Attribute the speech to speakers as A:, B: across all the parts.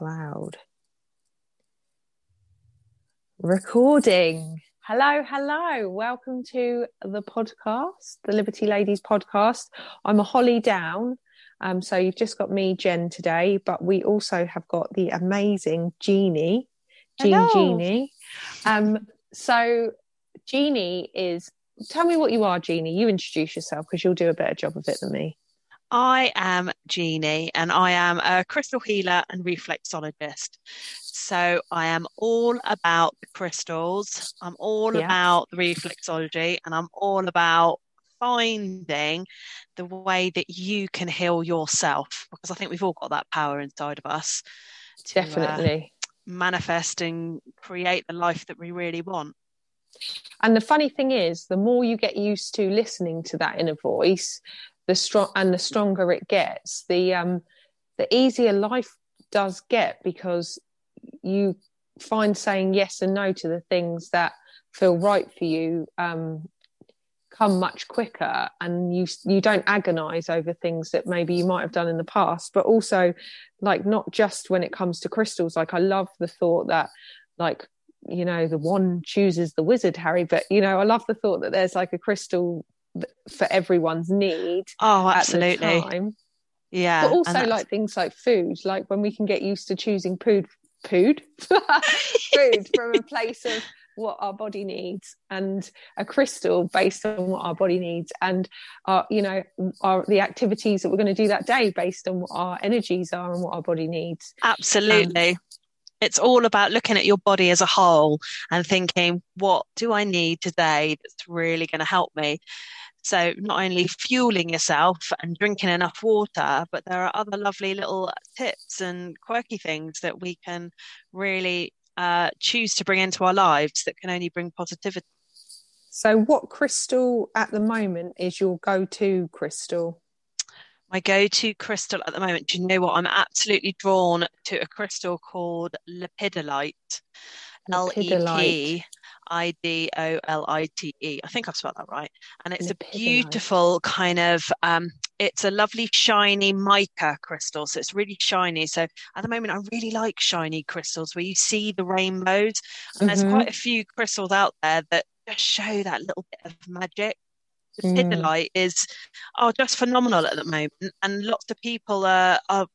A: loud. Recording. Hello, hello. Welcome to the podcast, the Liberty Ladies podcast. I'm a Holly Down. Um, so you've just got me, Jen, today, but we also have got the amazing Jeannie, Jean
B: Hello.
A: Jeannie. Um, so Jeannie is. Tell me what you are, Jeannie. You introduce yourself because you'll do a better job of it than me.
B: I am Jeannie and I am a crystal healer and reflexologist. So I am all about the crystals, I'm all
A: Yeah.
B: about the reflexology, and I'm all about finding the way that you can heal yourself because I think we've all got that power inside of us to uh,
A: Definitely.
B: manifest and create the life that we really want.
A: And the funny thing is, the more you get used to listening to that inner voice, the strong and the stronger it gets, the um, the easier life does get because you find saying yes and no to the things that feel right for you um, come much quicker, and you you don't agonize over things that maybe you might have done in the past, but also like not just when it comes to crystals. Like I love the thought that like you know the one chooses the wizard harry but you know i love the thought that there's like a crystal for everyone's need
B: Oh, absolutely. Yeah.
A: but also like things like food like when we can get used to choosing food food food from a place of what our body needs and a crystal based on what our body needs and our you know our the activities that we're going to do that day based on what our energies are and what our body needs
B: Absolutely. Um, it's all about looking at your body as a whole and thinking, what do I need today that's really going to help me? So, not only fueling yourself and drinking enough water, but there are other lovely little tips and quirky things that we can really uh, choose to bring into our lives that can only bring positivity.
A: so what crystal at the moment is your go-to crystal
B: My go to crystal at the moment, do you know what? I'm absolutely drawn to a crystal called lepidolite. L E
A: Lepidolite.
B: P I D O L I T E. I think I've spelled that right. And it's a beautiful kind of um it's a lovely shiny mica crystal. So it's really shiny. So at the moment I really like shiny crystals where you see the rainbows. And there's
A: Mhm.
B: quite a few crystals out there that just show that little bit of magic. The
A: Mm.
B: Is oh just phenomenal at the moment. And lots of people are are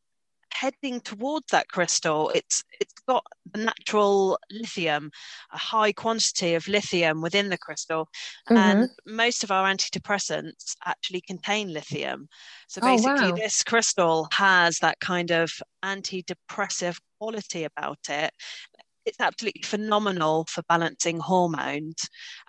B: heading towards that crystal. It's it's got the natural lithium, a high quantity of lithium within the crystal, and most of our antidepressants actually contain lithium. So
A: Oh,
B: basically,
A: wow.
B: this crystal has that kind of antidepressive quality about it. It's absolutely phenomenal for balancing hormones.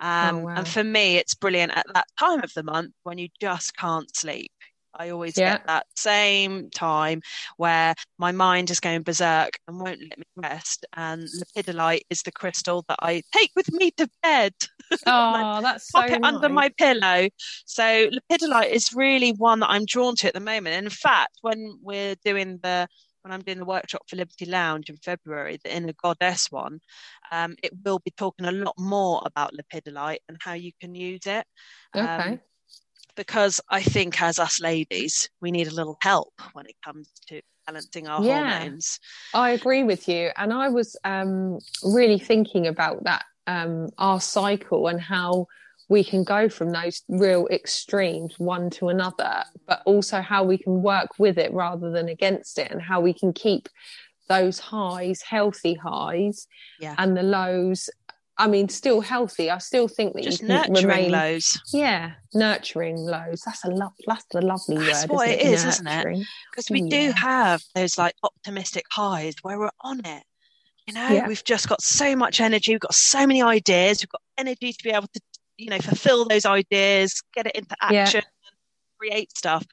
B: Um,
A: Oh, wow.
B: And for me, it's brilliant at that time of the month when you just can't sleep. I always
A: Yeah.
B: get that same time where my mind is going berserk and won't let me rest. And lepidolite is the crystal that I take with me to bed,
A: Oh, that's so
B: pop it under my pillow. So lepidolite is really one that I'm drawn to at the moment. And in fact, when we're doing the when I'm doing the workshop for Liberty Lounge in February, the Inner Goddess one, um, it will be talking a lot more about lepidolite and how you can use it. Um,
A: Okay.
B: Because I think as us ladies, we need a little help when it comes to balancing our
A: Yeah.
B: hormones.
A: I agree with you. And I was um, really thinking about that, um, our cycle and how we can go from those real extremes, one to another, but also how we can work with it rather than against it, and how we can keep those highs, healthy highs,
B: Yeah.
A: and the lows. I mean, still healthy. I still think that
B: Just
A: you can
B: nurturing
A: remain,
B: lows.
A: yeah, nurturing lows. That's a love. That's the lovely
B: That's
A: word.
B: what
A: isn't
B: it
A: it?
B: is, isn't it? Because we do have those like optimistic highs where we're on it. You know,
A: Yeah.
B: we've just got so much energy, we've got so many ideas, we've got energy to be able to, you know, fulfill those ideas, get it into
A: Yeah.
B: action, and create stuff.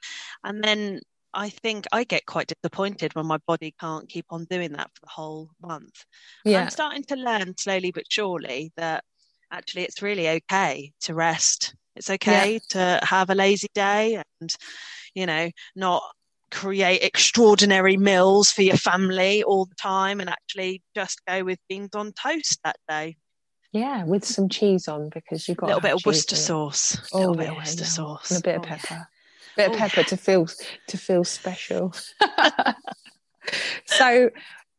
B: And then I think I get quite disappointed when my body can't keep on doing that for the whole month.
A: Yeah.
B: I'm starting to learn slowly but surely that actually it's really okay to rest. It's okay to have a lazy day and, you know, not create extraordinary meals for your family all the time and actually just go with beans on toast that day.
A: Yeah, with some cheese on because you've got
B: A
A: oh,
B: little bit of Worcester sauce. A
A: Oh
B: little
A: yeah,
B: bit of Worcester
A: yeah.
B: sauce.
A: and a bit of
B: Oh, yeah.
A: pepper, bit of
B: Oh,
A: pepper to feel to feel special. so,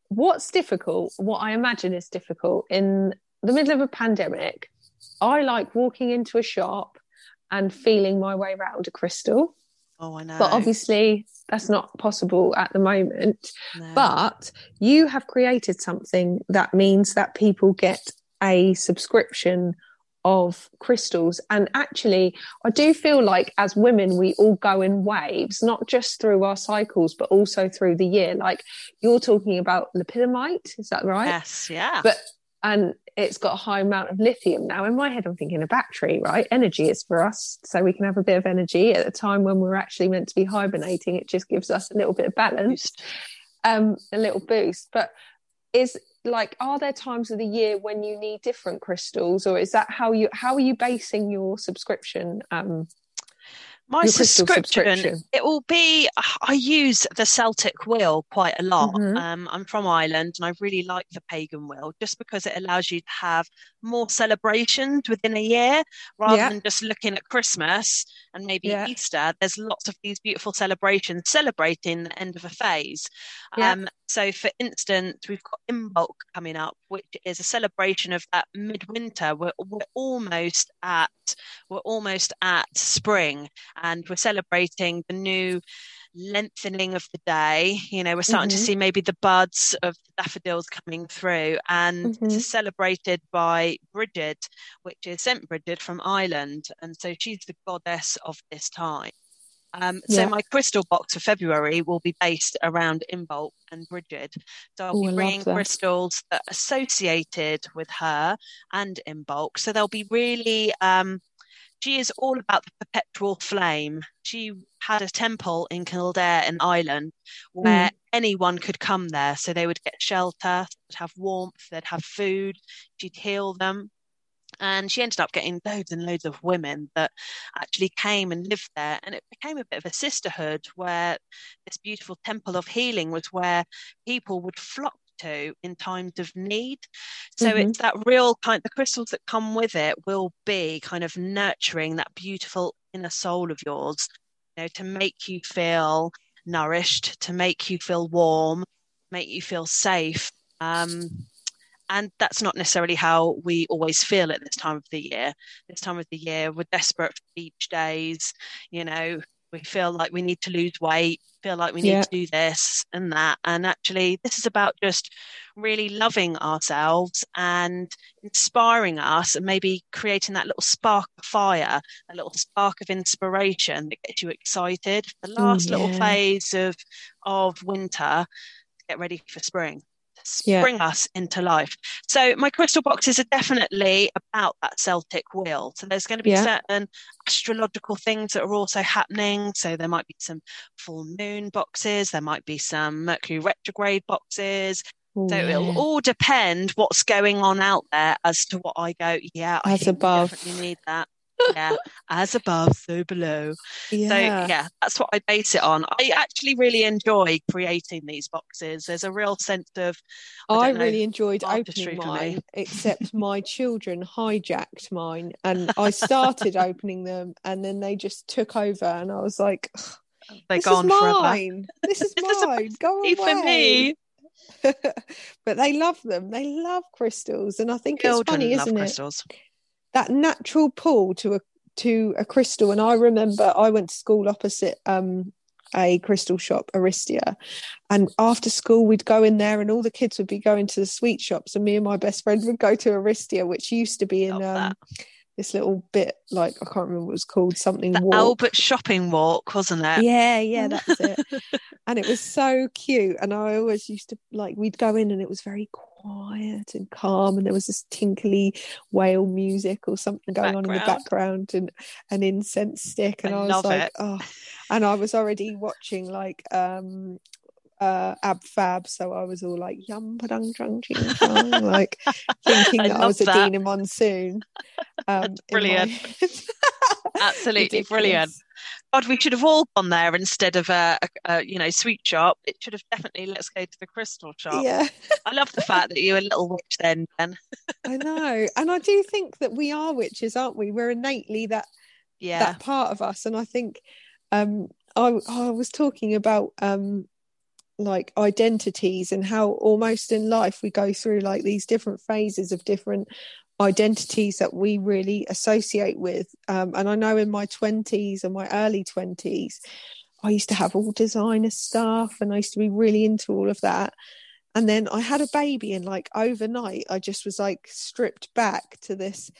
A: what's difficult, what I imagine is difficult in the middle of a pandemic, I like walking into a shop and feeling my way around a crystal.
B: Oh, I know.
A: But obviously, that's not possible at the moment.
B: No.
A: But you have created something that means that people get a subscription of crystals. And actually, I do feel like as women, we all go in waves, not just through our cycles, but also through the year. Like you're talking about lepidomite, is that right?
B: yes, yeah.
A: But and it's got a high amount of lithium. Now, in my head, I'm thinking a battery, right? Energy is for us, so we can have a bit of energy at a time when we're actually meant to be hibernating. It just gives us a little bit of balance, um, a little boost. But is like, are there times of the year when you need different crystals, or is that how you how are you basing your subscription? Um,
B: My subscription,
A: subscription.
B: it will be. I use the Celtic wheel quite a lot.
A: Mhm.
B: Um, I'm from Ireland, and I really like the pagan wheel just because it allows you to have more celebrations within a year rather
A: Yeah.
B: than just looking at Christmas and maybe
A: Yeah.
B: Easter. There's lots of these beautiful celebrations celebrating the end of a phase.
A: Yeah.
B: Um, so, for instance, we've got Imbolc coming up, which is a celebration of that midwinter. We're, we're almost at we're almost at spring, and we're celebrating the new lengthening of the day. You know, we're starting
A: Mhm.
B: to see maybe the buds of the daffodils coming through, and
A: Mhm.
B: it's celebrated by Bridget, which is Saint Bridget from Ireland, and so she's the goddess of this time. Um, so
A: Yeah.
B: my crystal box for February will be based around Imbolc and Bridget. So I'll
A: Oh, I
B: be bringing
A: that.
B: crystals that are associated with her and Imbolc. So they'll be really. Um, she is all about the perpetual flame. She had a temple in Kildare in Ireland where anyone could come there. So they would get shelter, they'd have warmth, they'd have food, she'd heal them. And she ended up getting loads and loads of women that actually came and lived there. And it became a bit of a sisterhood where this beautiful temple of healing was where people would flock to in times of need. So
A: Mhm.
B: it's that real kind, the crystals that come with it will be kind of nurturing that beautiful inner soul of yours, you know, to make you feel nourished, to make you feel warm, make you feel safe. Um, and that's not necessarily how we always feel at this time of the year. This time of the year, we're desperate for beach days. You know, we feel like we need to lose weight, feel like we need
A: Yeah.
B: to do this and that. And actually, this is about just really loving ourselves and inspiring us and maybe creating that little spark of fire, a little spark of inspiration that gets you excited. The last mm, little
A: yeah.
B: phase of of winter, get ready for spring.
A: Yeah.
B: Us into life. So my crystal boxes are definitely about that Celtic wheel. So there's going to be
A: Yeah.
B: certain astrological things that are also happening. So there might be some full moon boxes, there might be some Mercury retrograde boxes.
A: Oh,
B: So
A: yeah.
B: it'll all depend what's going on out there as to what I go, yeah, I
A: As
B: think
A: above.
B: definitely need that. Yeah, as above, so below. So
A: yeah.
B: yeah, that's what I base it on. I actually really enjoy creating these boxes. There's a real sense of I
A: I
B: know,
A: really enjoyed opening mine, except my children hijacked mine, and I started opening them, and then they just took over, and I was like,
B: they're
A: "This
B: gone
A: is
B: forever.
A: mine. This is
B: This is
A: mine. Go away."
B: For me.
A: but they love them. They love crystals, and I think it's
B: Children
A: funny,
B: love
A: isn't it? That natural pull to a to a crystal. And i remember i went to school opposite um a crystal shop aristia. And after school we'd go in there and all the kids would be going to the sweet shops. And me and my best friend would go to aristia which used to be in um this little bit like i can't remember what it was called something
B: The
A: walk
B: Albert shopping walk, wasn't it?
A: yeah yeah that's it and it was so cute and i always used to like we'd go in and it was very quiet and calm and there was this tinkly whale music or something going on in the
B: Background.
A: background and an incense stick and
B: I
A: i, was like
B: it.
A: oh and i was already watching like um uh ab fab so i was all like yum padung chung ching chung like thinking
B: I
A: that i was
B: that.
A: Edina Monsoon um in my
B: brilliant. Absolutely brilliant. God, we should have all gone there instead of a, a, a you know sweet shop. It should have definitely let's go to the crystal shop.
A: yeah
B: I love the fact that you were a little witch then, Jen.
A: I know. And I do think that we are witches, aren't we? We're innately that
B: Yeah,
A: that part of us. And I think um I I was talking about um like identities and how almost in life we go through like these different phases of different identities that we really associate with. Um, and I know in my 20s and my early 20s, I used to have all designer stuff and I used to be really into all of that. And then I had a baby, and like overnight, I just was like stripped back to this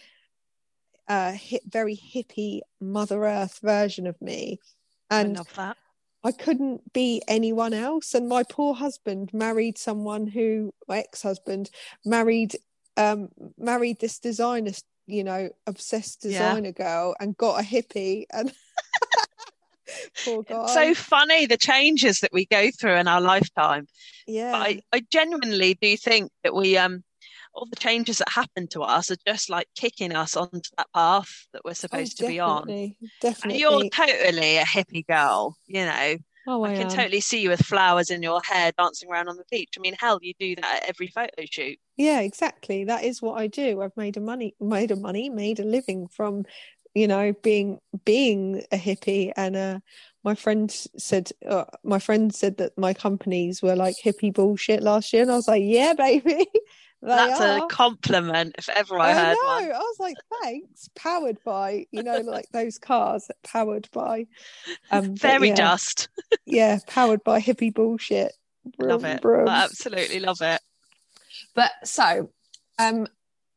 A: uh, hip, very hippie Mother Earth version of me. And
B: I love that.
A: I couldn't be anyone else. And my poor husband married someone who, my ex husband, married um, married this designer, you know, obsessed designer yeah. girl and got a hippie and poor guy.
B: It's so funny the changes that we go through in our lifetime.
A: Yeah.
B: But I, I genuinely do think that we um all the changes that happen to us are just like kicking us onto that path that we're supposed oh, to be on.
A: Definitely.
B: And you're totally a hippie girl, you know.
A: Oh, I,
B: I can
A: am.
B: totally see you with flowers in your hair dancing around on the beach. I mean, hell, you do that at every photo shoot.
A: Yeah, exactly. That is what I do. I've made a money, made a money, made a living from, you know, being being a hippie. And uh, my friend said, uh, my friend said that my companies were like hippie bullshit last year, and I was like, yeah, baby.
B: That's
A: are.
B: a compliment if ever I, I heard
A: know.
B: one.
A: I was like, thanks. Powered by, you know, like those cars powered by.
B: Um, Very yeah. just.
A: yeah, powered by hippie bullshit.
B: love it. I absolutely love it.
A: But so, um,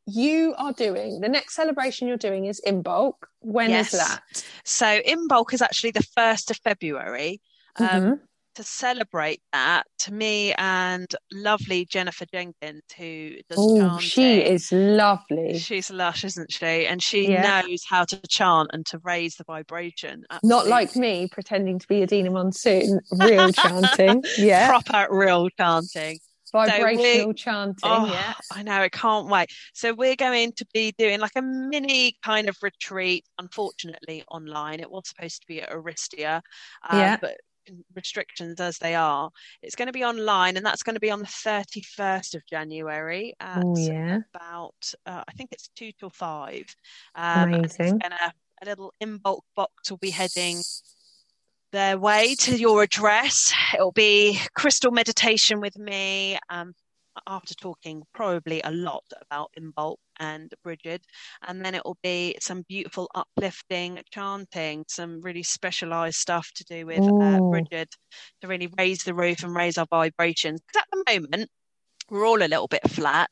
A: you are doing the next celebration you're doing is Imbolc. When yes. is that?
B: So Imbolc is actually the first of February. Um, mm-hmm to celebrate that to me and lovely Jennifer Jenkins, who does oh, chanting.
A: She is lovely.
B: She's lush, isn't she? And she yeah. knows how to chant and to raise the vibration.
A: Absolutely. Not like me pretending to be a Edina Monsoon, real chanting. Yeah.
B: Proper real chanting.
A: Vibrational so chanting.
B: Oh,
A: yeah.
B: I know, I can't wait. So we're going to be doing like a mini kind of retreat, unfortunately online. It was supposed to be at Aristia. Um, yeah. But restrictions as they are. It's going to be online, and that's going to be on the 31st of January at
A: oh, yeah.
B: about, uh, I think it's 2 till 5. Um,
A: Amazing.
B: And a, a little bulk box will be heading their way to your address. It'll be crystal meditation with me. Um, after talking probably a lot about Imbolc and Bridget. And then it will be some beautiful uplifting chanting, some really specialized stuff to do with uh, Bridget to really raise the roof and raise our vibrations. Because at the moment, we're all a little bit flat.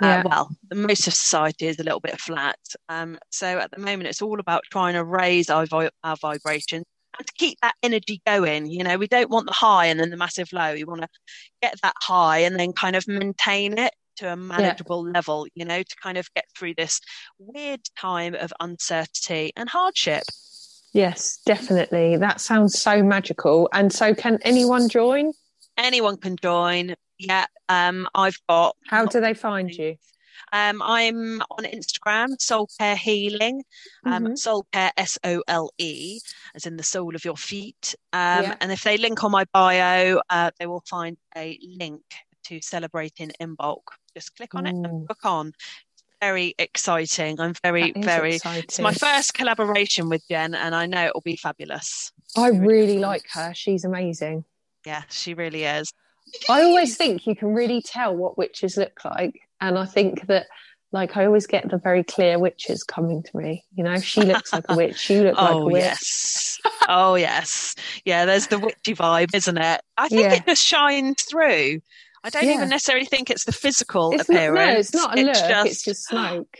B: Uh, yeah. well, most of society is a little bit flat. Um, so at the moment, it's all about trying to raise our, vi- our vibrations and to keep that energy going. You know, we don't want the high and then the massive low. We want to get that high and then kind of maintain it to a manageable yeah. level, you know, to kind of get through this weird time of uncertainty and hardship.
A: Yes, definitely. That sounds so magical. And so, can anyone join?
B: Anyone can join. Yeah. Um, I've got.
A: How do they find you?
B: Um, I'm on Instagram, Sole Care Healing, um, mm-hmm. Sole Care S O L E, as in the sole of your feet. Um, yeah. And if they link on my bio, uh, they will find a link to celebrating Imbolc. Just click on Ooh. it and book on. Very exciting. I'm very, very. Exciting. It's my first collaboration with Jen, and I know it will be fabulous.
A: I really like her. She's amazing.
B: Yeah, she really is.
A: I always think you can really tell what witches look like. And I think that like I always get the very clear witches coming to me. You know, she looks like a witch, you look oh, like a oh, witch.
B: Yes. oh yes. Yeah, there's the witchy vibe, isn't it? I think yeah. it just shines through. I don't yeah. even necessarily think it's the physical
A: it's
B: appearance.
A: Not, no, it's not a it's look, just, it's just smoke.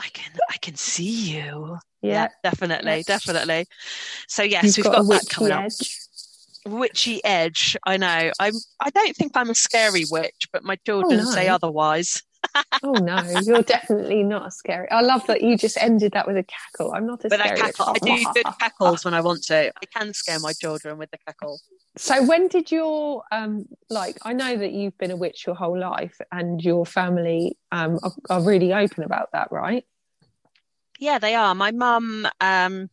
B: I can I can see you.
A: Yeah,
B: yeah definitely, yes. definitely. So yes, You've we've got, got that coming edge. up witchy edge. I know. I'm. I don't think I'm a scary witch, but my oh, children oh, no. say otherwise.
A: oh no, you're definitely not a scary. I love that you just ended that with a cackle. I'm not a
B: but
A: scary.
B: I, cackle, I do good cackles when I want to. I can scare my children with the cackle.
A: So when did your um like? I know that you've been a witch your whole life, and your family um are, are really open about that, right?
B: Yeah, they are. My mum um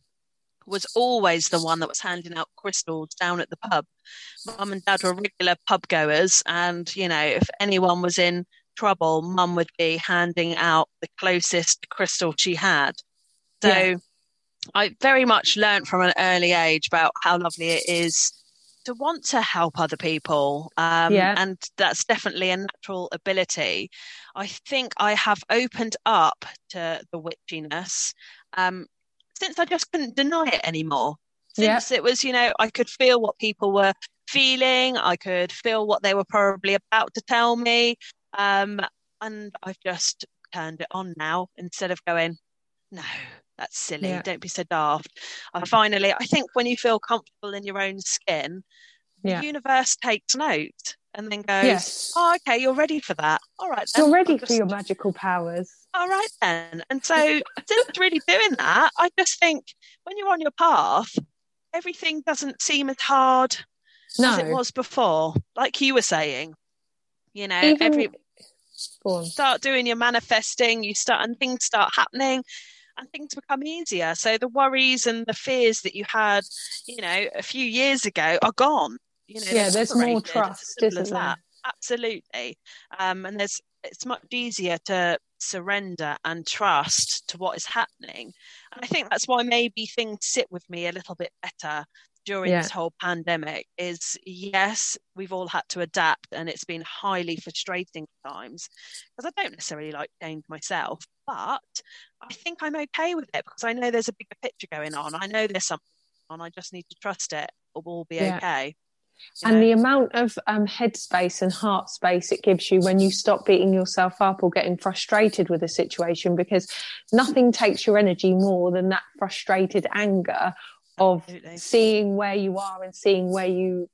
B: was always the one that was handing out crystals down at the pub. Mum and dad were regular pub goers, and you know, if anyone was in trouble, mum would be handing out the closest crystal she had. So yeah. I very much learned from an early age about how lovely it is to want to help other people. Um,
A: Yeah.
B: And that's definitely a natural ability. I think I have opened up to the witchiness um, since I just couldn't deny it anymore.
A: Yeah.
B: Since it was, you know, I could feel what people were feeling, I could feel what they were probably about to tell me. Um, and I've just turned it on now instead of going, no, that's silly.
A: Yeah.
B: Don't be so daft. I finally, I think when you feel comfortable in your own skin,
A: Yeah.
B: the universe takes note and then goes,
A: Yes.
B: oh, okay, you're ready for that. All right. then,
A: You're ready
B: I'll
A: for your magical powers.
B: all right then. And so since really doing that, I just think when you're on your path, everything doesn't seem as hard
A: No.
B: as it was before. Like you were saying, you know,
A: Even-
B: every start doing your manifesting, you start and things start happening and things become easier. So the worries and the fears that you had, you know, a few years ago are gone. You know,
A: Yeah, there's more
B: separated. It's as
A: trust, isn't
B: as
A: there?
B: that. Absolutely. Um, and there's it's much easier to surrender and trust to what is happening. And I think that's why maybe things sit with me a little bit better during
A: Yeah.
B: this whole pandemic is yes, we've all had to adapt and it's been highly frustrating times because I don't necessarily like change myself, but I think I'm okay with it because I know there's a bigger picture going on. I know there's something on. I just need to trust it or we'll be
A: Yeah.
B: okay.
A: And
B: know?
A: the amount of um, headspace and heart space it gives you when you stop beating yourself up or getting frustrated with a situation because nothing takes your energy more than that frustrated anger of
B: Absolutely.
A: seeing where you are and seeing where you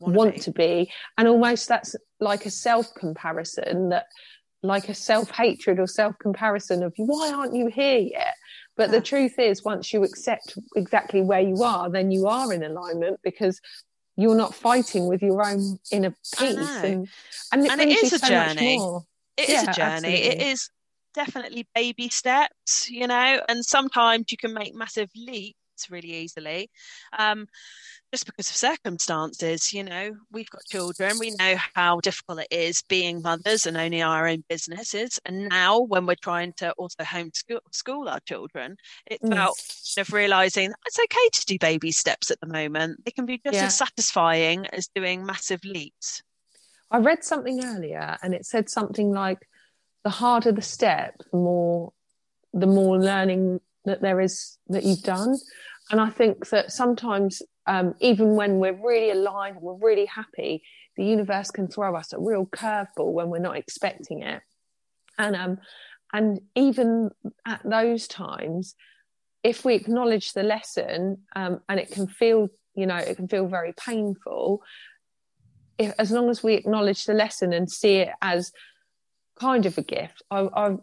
B: Wanna
A: want
B: be.
A: to be and almost that's like a self comparison that like a self hatred or self comparison of why aren't you here yet but the truth is once you accept exactly where you are then you are in alignment because you're not fighting with your own inner peace and and it,
B: And it is a
A: so
B: journey. It is
A: Yeah,
B: a journey. It
A: absolutely.
B: is definitely baby steps, you know, and sometimes you can make massive leaps really easily. Um, just because of circumstances, you know, we've got children, we know how difficult it is being mothers and owning our own businesses. And now, when we're trying to also homeschool school our children, it's
A: Mm.
B: about of realizing it's okay to do baby steps at the moment. They can be just
A: Yeah.
B: as satisfying as doing massive leaps.
A: I read something earlier and it said something like the harder the step, the more the more learning that there is that you've done. And I think that sometimes um, even when we're really aligned and we're really happy, the universe can throw us a real curveball when we're not expecting it. And um and even at those times, if we acknowledge the lesson um, and it can feel, you know, it can feel very painful, if, as long as we acknowledge the lesson and see it as kind of a gift, I, I,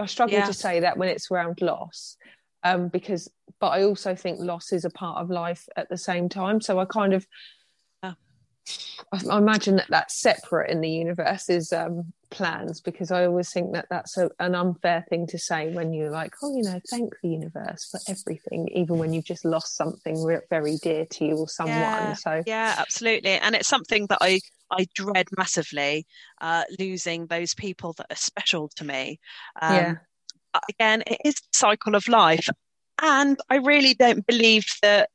A: I struggle
B: Yeah.
A: to say that when it's around loss, um, because, but I also think loss is a part of life at the same time. So I kind of, I imagine that that's separate in the universe's um, plans because I always think that that's a, an unfair thing to say when you're like, oh, you know, thank the universe for everything, even when you've just lost something very dear to you or someone.
B: Yeah.
A: So
B: Yeah, absolutely. And it's something that I I dread massively, uh, losing those people that are special to me. Um,
A: Yeah.
B: Again, it is the cycle of life. And I really don't believe that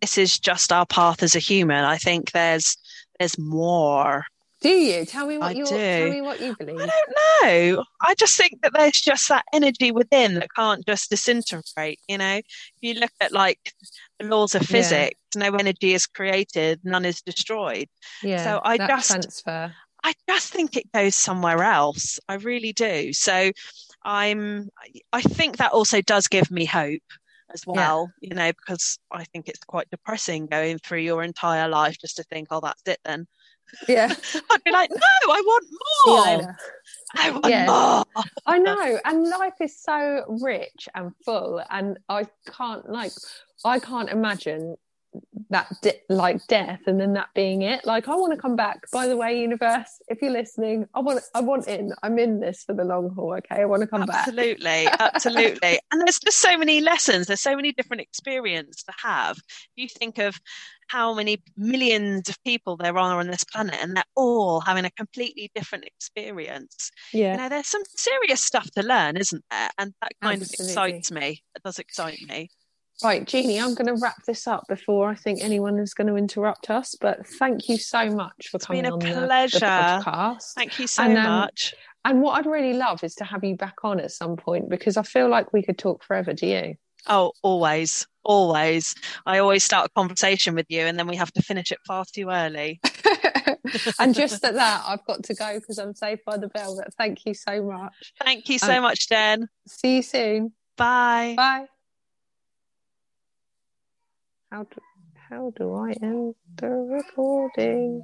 B: this is just our path as a human. I think there's there's more.
A: Do you tell me what you
B: do.
A: tell me what you believe?
B: I don't know. I just think that there's just that energy within that can't just disintegrate. You know, if you look at like the laws of
A: Yeah.
B: physics, no energy is created, none is destroyed.
A: Yeah,
B: So I just-
A: transfer.
B: I just think it goes somewhere else. I really do. So I'm I think that also does give me hope as well, you know, because I think it's quite depressing going through your entire life just to think, oh, that's it then.
A: Yeah,
B: I'd be like, no, I want more. I want
A: Yeah.
B: more.
A: I know, and life is so rich and full, and I can't like, I can't imagine that like death and then that being it. Like, I want to come back. By the way, universe, if you're listening, I want, I want in. I'm in this for the long haul. Okay, I want to come back.
B: Absolutely, absolutely. And there's just so many lessons. There's so many different experiences to have. You think of how many millions of people there are on this planet, and they're all having a completely different experience.
A: Yeah,
B: You know, there's some serious stuff to learn, isn't there? And that kind
A: Absolutely.
B: of excites me. It does excite me.
A: Right, Jeannie, I'm going to wrap this up before I think anyone is going to interrupt us. But thank you so much for
B: It's
A: coming
B: been a
A: on the- the,
B: pleasure.
A: podcast.
B: Thank you so
A: And, um,
B: much.
A: And what I'd really love is to have you back on at some point because I feel like we could talk forever. Do you?
B: Oh, always, always. I always start a conversation with you and then we have to finish it far too early.
A: and just at that, I've got to go because I'm saved by the bell. But thank you so much.
B: Thank you so
A: Um,
B: much, Jen.
A: See you soon.
B: Bye.
A: Bye. How do, how do I end the recording?